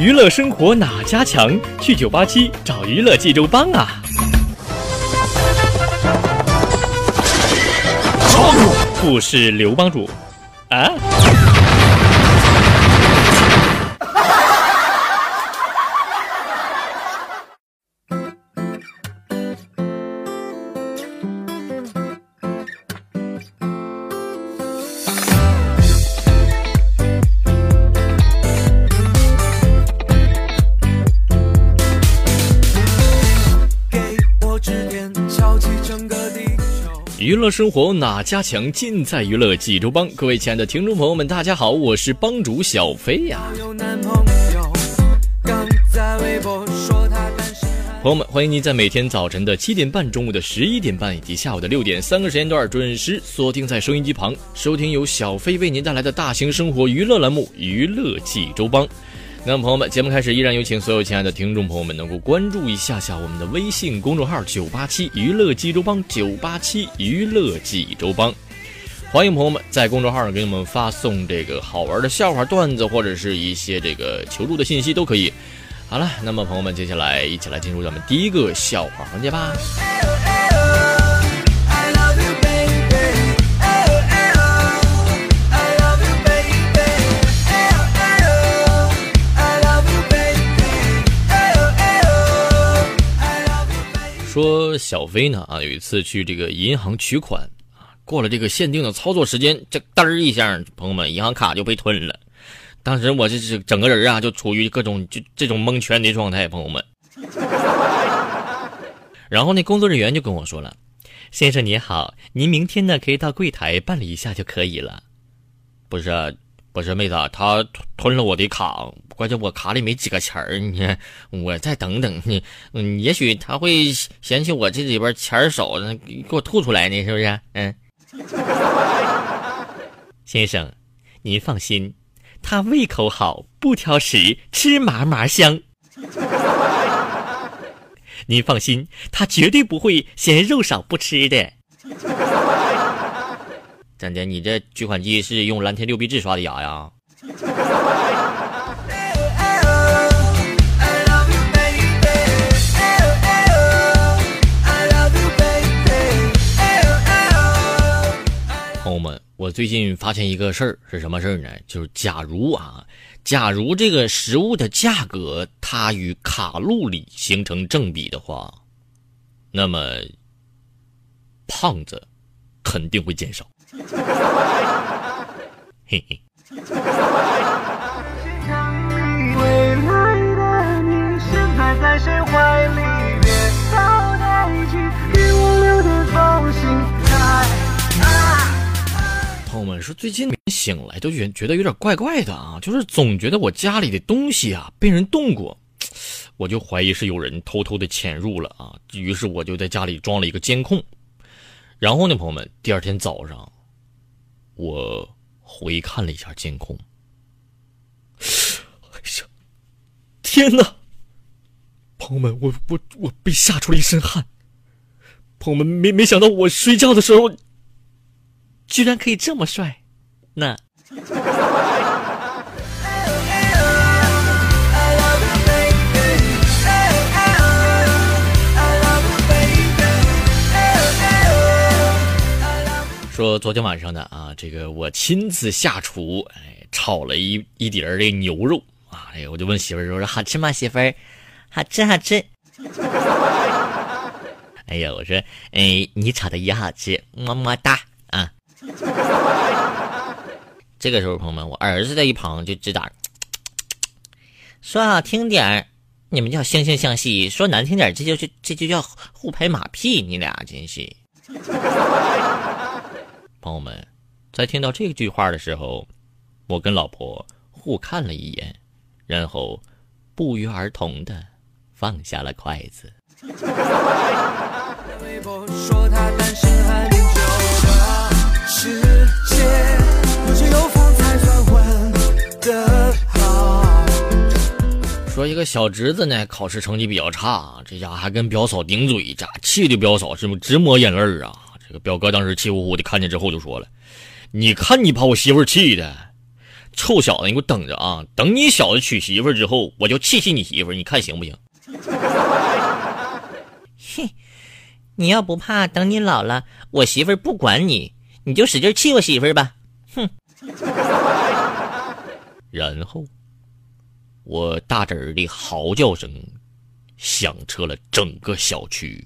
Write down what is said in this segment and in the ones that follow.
娱乐生活哪家强？去九八七找娱乐济州帮啊！不是刘帮主啊。生活哪家强？尽在娱乐济州帮。各位亲爱的听众朋友们，大家好，我是帮主小飞呀。朋友们，欢迎您在每天早晨的七点半、中午的十一点半以及下午的六点三个时间段准时锁定在收音机旁，收听由小飞为您带来的大型生活娱乐栏目《娱乐济州帮》。那么，朋友们，节目开始，依然有请所有亲爱的听众朋友们能够关注一下下我们的微信公众号“九八七娱乐济州帮”，九八七娱乐济州帮，欢迎朋友们在公众号上给我们发送这个好玩的笑话、段子，或者是一些这个求助的信息都可以。好了，那么朋友们，接下来一起来进入咱们第一个笑话环节吧。说小飞呢啊，有一次去这个银行取款啊，过了这个限定的操作时间，这嘚儿一下，朋友们，银行卡就被吞了。当时我这是整个人啊，就处于各种就这种蒙圈的状态，朋友们。然后那工作人员就跟我说了：“先生您好，您明天呢可以到柜台办理一下就可以了。”不是。我说妹子，他吞了我的卡，关键我卡里没几个钱儿，你我再等等你，嗯，也许他会嫌弃我这里边钱少，给我吐出来呢，是不是？嗯，先生，您放心，他胃口好，不挑食，吃嘛嘛香。您放心，他绝对不会嫌肉少不吃的。真的，你这取款机是用蓝天六必治刷的牙呀？朋友们，我最近发现一个事儿，是什么事儿呢？就是假如啊，假如这个食物的价格它与卡路里形成正比的话，那么胖子肯定会减少。嘿嘿。朋友们说，最近醒来都觉觉得有点怪怪的啊，就是总觉得我家里的东西啊被人动过，我就怀疑是有人偷偷的潜入了啊。于是我就在家里装了一个监控，然后呢，朋友们，第二天早上。我回看了一下监控，哎呀，天哪！朋友们，我我我被吓出了一身汗。朋友们，没没想到我睡觉的时候，居然可以这么帅，那。说昨天晚上的啊，这个我亲自下厨，哎，炒了一一碟儿这牛肉啊，哎，我就问媳妇儿说：“好吃吗？”媳妇儿，好吃，好吃。哎呀，我说，哎，你炒的也好吃，么么哒啊。这个时候，朋友们，我儿子在一旁就直打，说好听点儿，你们叫惺惺相惜；说难听点这就这这就叫互拍马屁，你俩真是。朋友们，在听到这句话的时候，我跟老婆互看了一眼，然后不约而同的放下了筷子。说一个小侄子呢，考试成绩比较差，这家伙还跟表嫂顶嘴，家气的表嫂是不直抹眼泪啊？这个表哥当时气呼呼的看见之后就说了：“你看你把我媳妇气的，臭小子，你给我等着啊！等你小子娶媳妇之后，我就气气你媳妇，你看行不行？” 哼，你要不怕，等你老了，我媳妇不管你，你就使劲气我媳妇吧。哼。然后。我大侄儿的嚎叫声响彻了整个小区。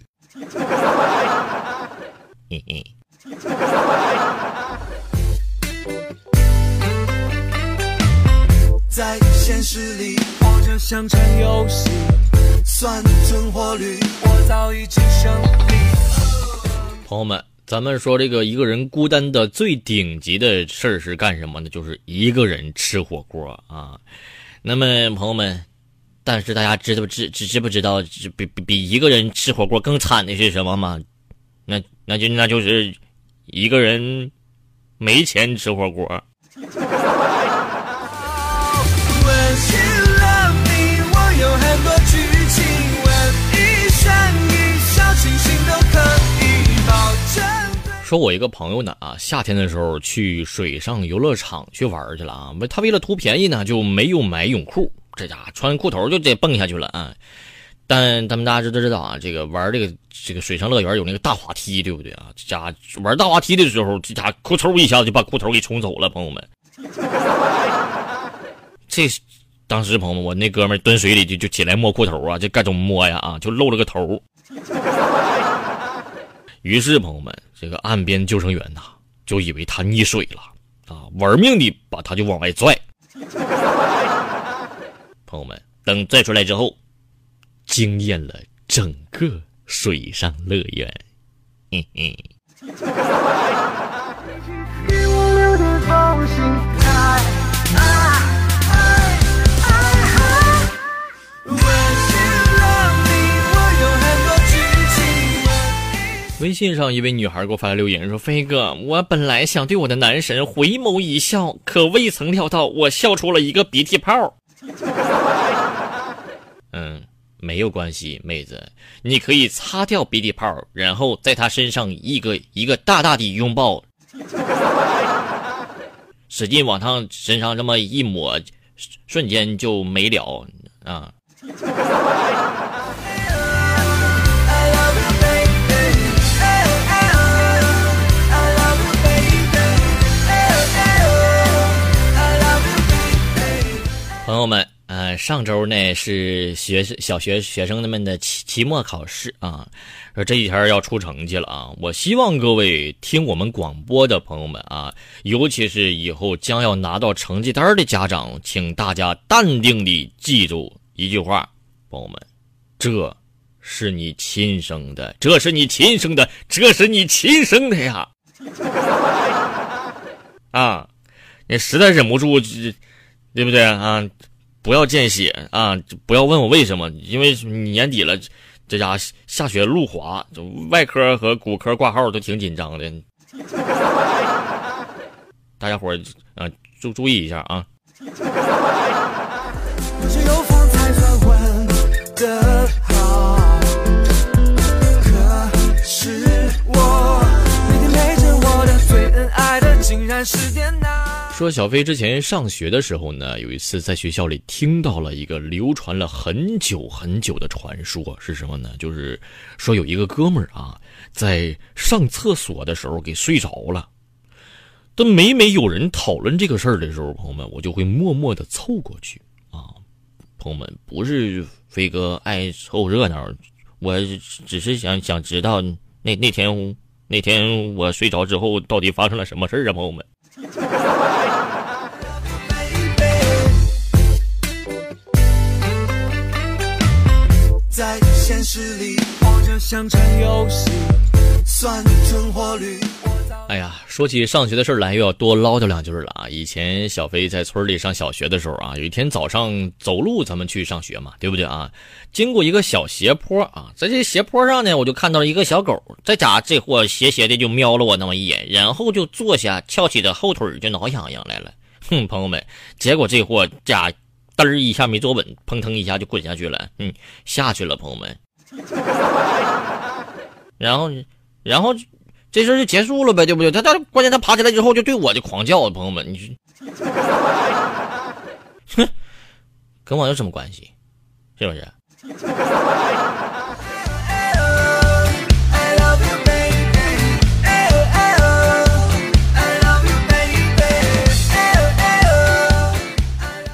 在现实里，活着像场游戏，算存活率，我早已经胜利。朋友们，咱们说这个一个人孤单的最顶级的事儿是干什么呢？就是一个人吃火锅啊。那么，朋友们，但是大家知不知知知不知道，比比比一个人吃火锅更惨的是什么吗？那就那就是一个人没钱吃火锅。说，我一个朋友呢啊，夏天的时候去水上游乐场去玩去了啊。他为了图便宜呢，就没有买泳裤，这家伙穿裤头就得蹦下去了啊。但咱们大家都知道啊，这个玩这个这个水上乐园有那个大滑梯，对不对啊？这家玩大滑梯的时候，这家伙裤头一下子就把裤头给冲走了，朋友们。这当时朋友们，我那哥们蹲水里就就起来摸裤头啊，就各种摸呀啊，就露了个头。于是朋友们。这个岸边救生员呐，就以为他溺水了啊，玩命的把他就往外拽。朋友们，等拽出来之后，惊艳了整个水上乐园。嘿嘿。微信上一位女孩给我发来留言说：“飞哥，我本来想对我的男神回眸一笑，可未曾料到我笑出了一个鼻涕泡。”没有关系，妹子，你可以擦掉鼻涕泡，然后在他身上一个一个大大的拥抱，使劲往他身上这么一抹，瞬间就没了。啊。朋友们，呃，上周呢是学小学学生们的期期末考试啊，说这几天要出成绩了啊。我希望各位听我们广播的朋友们啊，尤其是以后将要拿到成绩单的家长，请大家淡定地记住一句话，朋友们，这是你亲生的，这是你亲生的，这是你亲生的呀！啊，你实在忍不住。对不对啊？不要见血啊！不要问我为什么，因为年底了，这家下雪路滑，外科和骨科挂号都挺紧张的。大家伙儿啊，注注意一下啊！可是我每天陪着我的最恩爱的，竟然是。说小飞之前上学的时候呢，有一次在学校里听到了一个流传了很久很久的传说，是什么呢？就是说有一个哥们儿啊，在上厕所的时候给睡着了。但每每有人讨论这个事儿的时候，朋友们，我就会默默的凑过去啊。朋友们，不是飞哥爱凑热闹，我只是想想知道那那天那天我睡着之后到底发生了什么事儿啊，朋友们。在现实里，活着像场游戏，算存活率。哎呀，说起上学的事来，又要多唠叨两句了啊！以前小飞在村里上小学的时候啊，有一天早上走路，咱们去上学嘛，对不对啊？经过一个小斜坡啊，在这斜坡上呢，我就看到了一个小狗，在家这货斜斜的就瞄了我那么一眼，然后就坐下，翘起的后腿就挠痒痒来了。哼，朋友们，结果这货家嘚儿一下没坐稳，砰腾一下就滚下去了，嗯，下去了，朋友们。然后，然后。这事就结束了呗，对不对？他他关键他爬起来之后就对我就狂叫，朋友们，你哼，跟我有什么关系？是不是？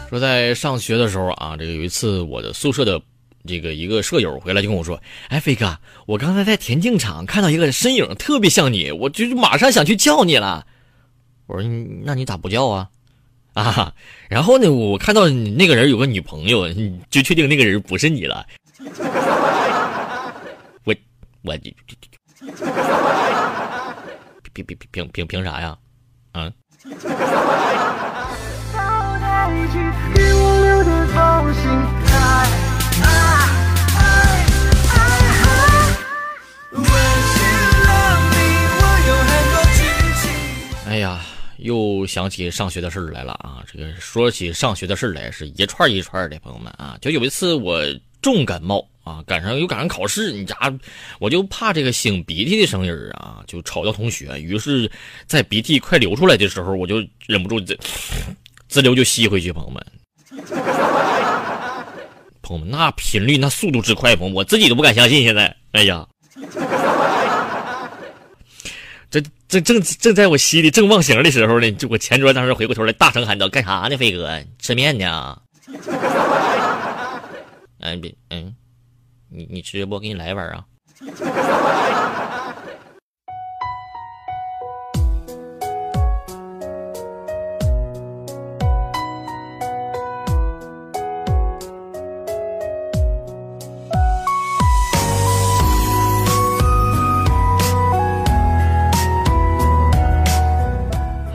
说在上学的时候啊，这个有一次我的宿舍的。这个一个舍友回来就跟我说：“哎，飞哥，我刚才在田径场看到一个身影，特别像你，我就马上想去叫你了。”我说：“那你咋不叫啊？”啊，然后呢，我看到那个人有个女朋友，就确定那个人不是你了。我我凭凭凭凭凭啥呀？啊？想起上学的事儿来了啊！这个说起上学的事儿来，是一串一串的，朋友们啊！就有一次我重感冒啊，赶上又赶上考试，你家我就怕这个擤鼻涕的声音啊，就吵到同学。于是，在鼻涕快流出来的时候，我就忍不住滋滋溜就吸回去，朋友们。朋友们，那频率那速度之快，朋友们我自己都不敢相信。现在，哎呀！正正正在我心里正忘形的时候呢，就我前桌当时回过头来，大声喊道：“干啥呢，飞哥？吃面呢？”嗯，别，嗯，你你吃不？给你来一碗啊。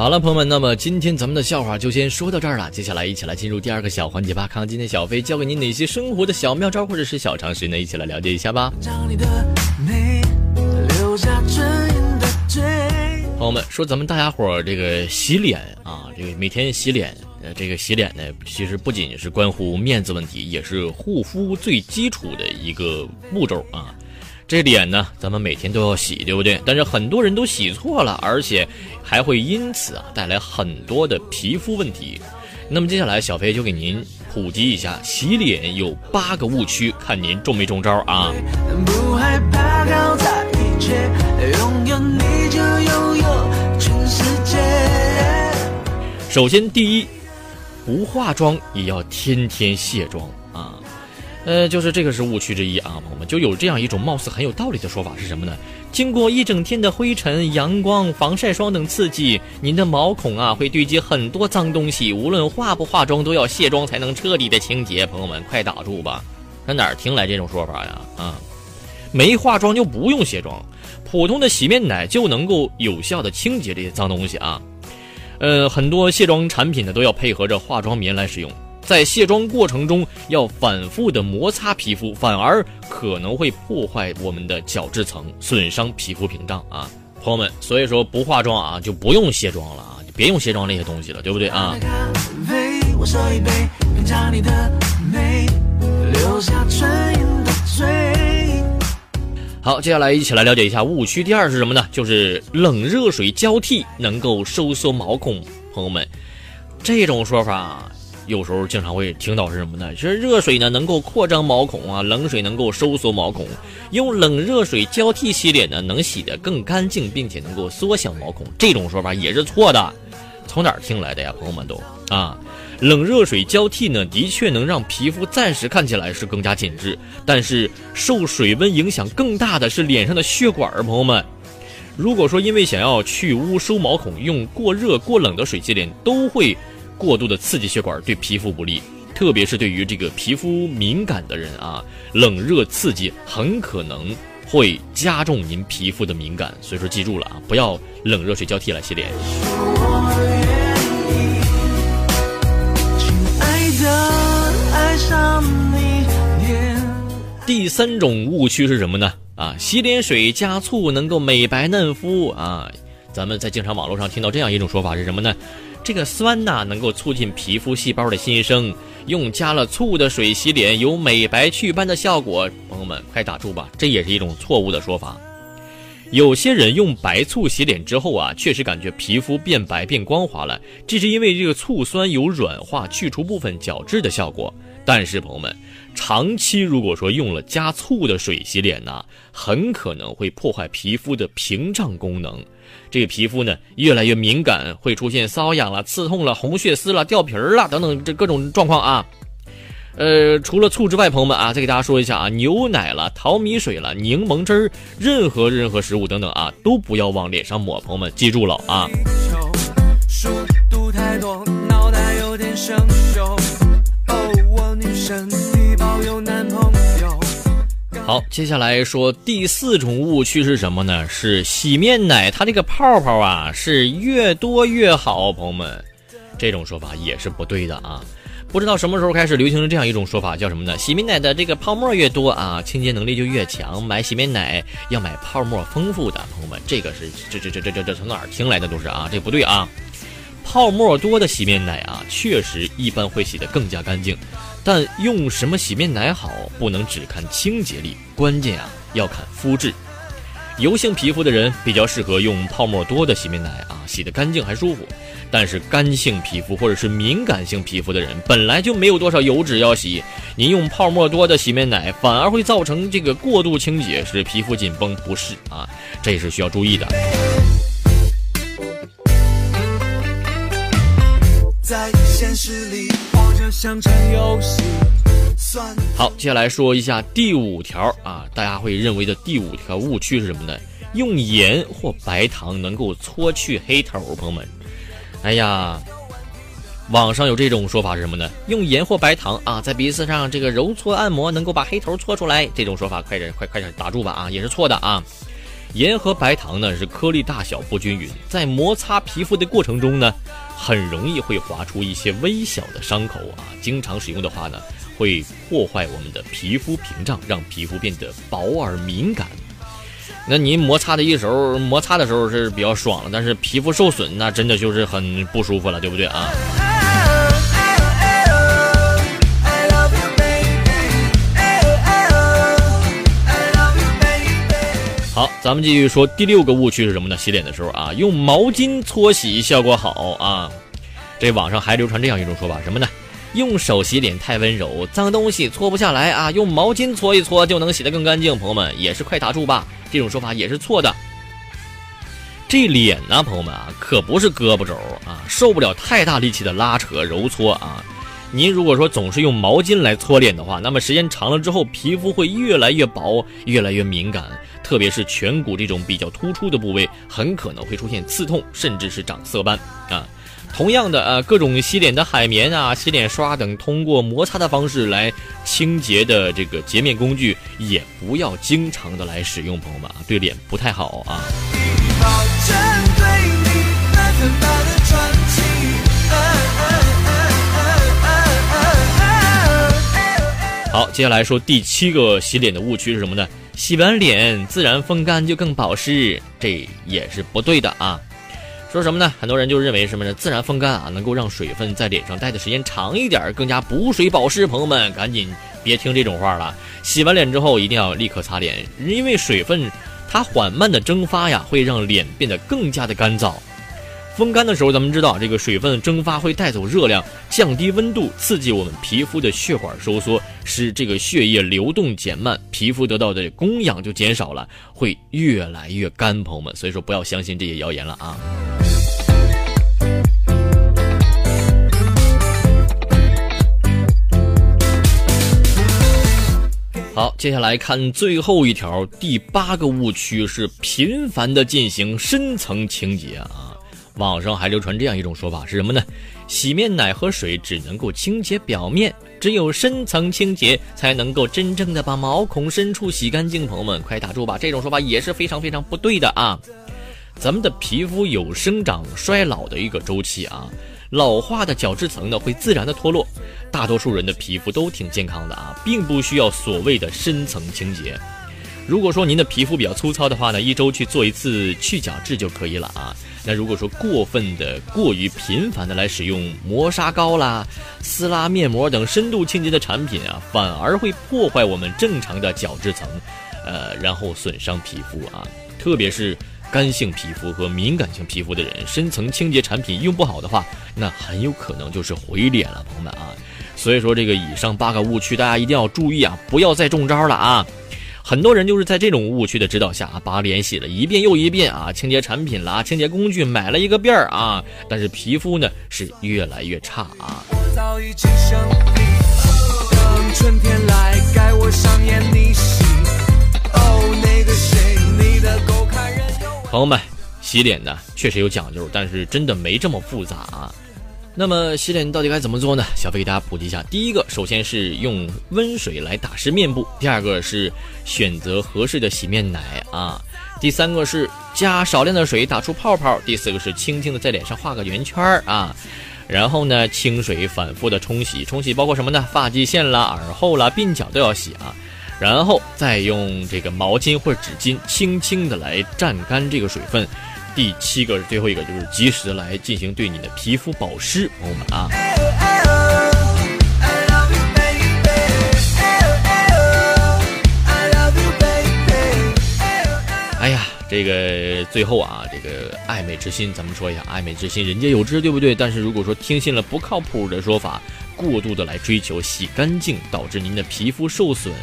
好了，朋友们，那么今天咱们的笑话就先说到这儿了。接下来，一起来进入第二个小环节吧。看看今天小飞教给你哪些生活的小妙招或者是小常识呢？一起来了解一下吧。朋友们说，咱们大家伙儿这个洗脸啊，这个每天洗脸，呃，这个洗脸呢，其实不仅是关乎面子问题，也是护肤最基础的一个步骤啊。这脸呢，咱们每天都要洗，对不对？但是很多人都洗错了，而且还会因此啊带来很多的皮肤问题。那么接下来，小飞就给您普及一下洗脸有八个误区，看您中没中招啊！不害怕搞砸一切，拥有你就拥有全世界首先，第一，不化妆也要天天卸妆啊。呃，就是这个是误区之一啊，朋友们，就有这样一种貌似很有道理的说法是什么呢？经过一整天的灰尘、阳光、防晒霜等刺激，您的毛孔啊会堆积很多脏东西，无论化不化妆都要卸妆才能彻底的清洁。朋友们，快打住吧！在哪儿听来这种说法呀？啊，没化妆就不用卸妆，普通的洗面奶就能够有效的清洁这些脏东西啊。呃，很多卸妆产品呢都要配合着化妆棉来使用。在卸妆过程中要反复的摩擦皮肤，反而可能会破坏我们的角质层，损伤皮肤屏障啊，朋友们，所以说不化妆啊就不用卸妆了啊，就别用卸妆那些东西了，对不对啊？好，接下来一起来了解一下误区。第二是什么呢？就是冷热水交替能够收缩毛孔，朋友们，这种说法。有时候经常会听到是什么呢？是热水呢能够扩张毛孔啊，冷水能够收缩毛孔。用冷热水交替洗脸呢，能洗得更干净，并且能够缩小毛孔。这种说法也是错的。从哪儿听来的呀，朋友们都啊？冷热水交替呢，的确能让皮肤暂时看起来是更加紧致，但是受水温影响更大的是脸上的血管。朋友们，如果说因为想要去污收毛孔，用过热过冷的水洗脸，都会。过度的刺激血管对皮肤不利，特别是对于这个皮肤敏感的人啊，冷热刺激很可能会加重您皮肤的敏感。所以说记住了啊，不要冷热水交替来洗脸。第三种误区是什么呢？啊，洗脸水加醋能够美白嫩肤啊。咱们在经常网络上听到这样一种说法是什么呢？这个酸呐能够促进皮肤细胞的新生，用加了醋的水洗脸有美白祛斑的效果。朋友们快打住吧，这也是一种错误的说法。有些人用白醋洗脸之后啊，确实感觉皮肤变白变光滑了，这是因为这个醋酸有软化、去除部分角质的效果。但是朋友们，长期如果说用了加醋的水洗脸呢，很可能会破坏皮肤的屏障功能。这个皮肤呢越来越敏感，会出现瘙痒了、刺痛了、红血丝了、掉皮儿了等等这各种状况啊。呃，除了醋之外，朋友们啊，再给大家说一下啊，牛奶了、淘米水了、柠檬汁儿，任何任何食物等等啊，都不要往脸上抹。朋友们记住了啊。好，接下来说第四种误区是什么呢？是洗面奶它这个泡泡啊是越多越好，朋友们，这种说法也是不对的啊。不知道什么时候开始流行了这样一种说法，叫什么呢？洗面奶的这个泡沫越多啊，清洁能力就越强。买洗面奶要买泡沫丰富的，朋友们，这个是这这这这这这从哪儿听来的都是啊，这不对啊。泡沫多的洗面奶啊，确实一般会洗得更加干净，但用什么洗面奶好，不能只看清洁力，关键啊要看肤质。油性皮肤的人比较适合用泡沫多的洗面奶啊，洗得干净还舒服。但是干性皮肤或者是敏感性皮肤的人，本来就没有多少油脂要洗，您用泡沫多的洗面奶，反而会造成这个过度清洁，使皮肤紧绷不适啊，这也是需要注意的。在现实里。好，接下来说一下第五条啊，大家会认为的第五条误区是什么呢？用盐或白糖能够搓去黑头，朋友们。哎呀，网上有这种说法是什么呢？用盐或白糖啊，在鼻子上这个揉搓按摩，能够把黑头搓出来。这种说法快点快快点打住吧啊，也是错的啊。盐和白糖呢是颗粒大小不均匀，在摩擦皮肤的过程中呢，很容易会划出一些微小的伤口啊。经常使用的话呢，会破坏我们的皮肤屏障，让皮肤变得薄而敏感。那您摩擦的一手摩擦的时候是比较爽了，但是皮肤受损，那真的就是很不舒服了，对不对啊？好，咱们继续说第六个误区是什么呢？洗脸的时候啊，用毛巾搓洗效果好啊。这网上还流传这样一种说法，什么呢？用手洗脸太温柔，脏东西搓不下来啊，用毛巾搓一搓就能洗得更干净。朋友们也是快打住吧，这种说法也是错的。这脸呢，朋友们啊，可不是胳膊肘啊，受不了太大力气的拉扯揉搓啊。您如果说总是用毛巾来搓脸的话，那么时间长了之后，皮肤会越来越薄，越来越敏感，特别是颧骨这种比较突出的部位，很可能会出现刺痛，甚至是长色斑啊。同样的，呃，各种洗脸的海绵啊、洗脸刷等，通过摩擦的方式来清洁的这个洁面工具，也不要经常的来使用，朋友们啊，对脸不太好啊。好，接下来说第七个洗脸的误区是什么呢？洗完脸自然风干就更保湿，这也是不对的啊。说什么呢？很多人就认为什么呢？自然风干啊，能够让水分在脸上待的时间长一点，更加补水保湿。朋友们，赶紧别听这种话了。洗完脸之后一定要立刻擦脸，因为水分它缓慢的蒸发呀，会让脸变得更加的干燥。风干的时候，咱们知道这个水分蒸发会带走热量，降低温度，刺激我们皮肤的血管收缩，使这个血液流动减慢，皮肤得到的供氧就减少了，会越来越干。朋友们，所以说不要相信这些谣言了啊！好，接下来看最后一条，第八个误区是频繁的进行深层清洁啊。网上还流传这样一种说法是什么呢？洗面奶和水只能够清洁表面，只有深层清洁才能够真正的把毛孔深处洗干净。朋友们，快打住吧！这种说法也是非常非常不对的啊！咱们的皮肤有生长衰老的一个周期啊，老化的角质层呢会自然的脱落。大多数人的皮肤都挺健康的啊，并不需要所谓的深层清洁。如果说您的皮肤比较粗糙的话呢，一周去做一次去角质就可以了啊。那如果说过分的、过于频繁的来使用磨砂膏啦、撕拉面膜等深度清洁的产品啊，反而会破坏我们正常的角质层，呃，然后损伤皮肤啊。特别是干性皮肤和敏感性皮肤的人，深层清洁产品用不好的话，那很有可能就是毁脸了，朋友们啊。所以说这个以上八个误区，大家一定要注意啊，不要再中招了啊。很多人就是在这种误区的指导下，把脸洗了一遍又一遍啊，清洁产品啦、清洁工具买了一个遍儿啊，但是皮肤呢是越来越差啊。朋友们，洗脸呢确实有讲究，但是真的没这么复杂啊。那么洗脸到底该怎么做呢？小飞给大家普及一下。第一个，首先是用温水来打湿面部；第二个是选择合适的洗面奶啊；第三个是加少量的水打出泡泡；第四个是轻轻的在脸上画个圆圈儿啊。然后呢，清水反复的冲洗，冲洗包括什么呢？发际线啦、耳后啦、鬓角都要洗啊。然后再用这个毛巾或者纸巾轻轻的来蘸干这个水分。第七个是最后一个，就是及时来进行对你的皮肤保湿，朋友们啊。哎呀，这个最后啊，这个爱美之心，咱们说一下，爱美之心，人皆有之，对不对？但是如果说听信了不靠谱的说法，过度的来追求洗干净，导致您的皮肤受损，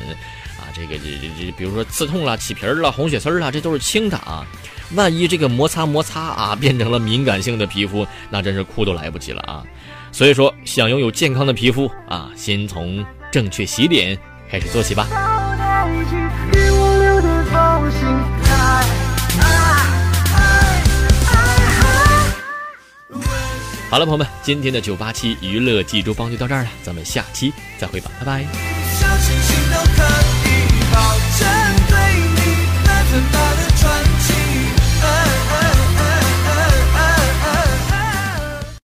啊，这个这这这，比如说刺痛了、起皮儿了、红血丝儿了，这都是轻的啊。万一这个摩擦摩擦啊，变成了敏感性的皮肤，那真是哭都来不及了啊！所以说，想拥有健康的皮肤啊，先从正确洗脸开始做起吧。好了，朋友们，今天的九八七娱乐记住帮就到这儿了，咱们下期再会吧，拜拜。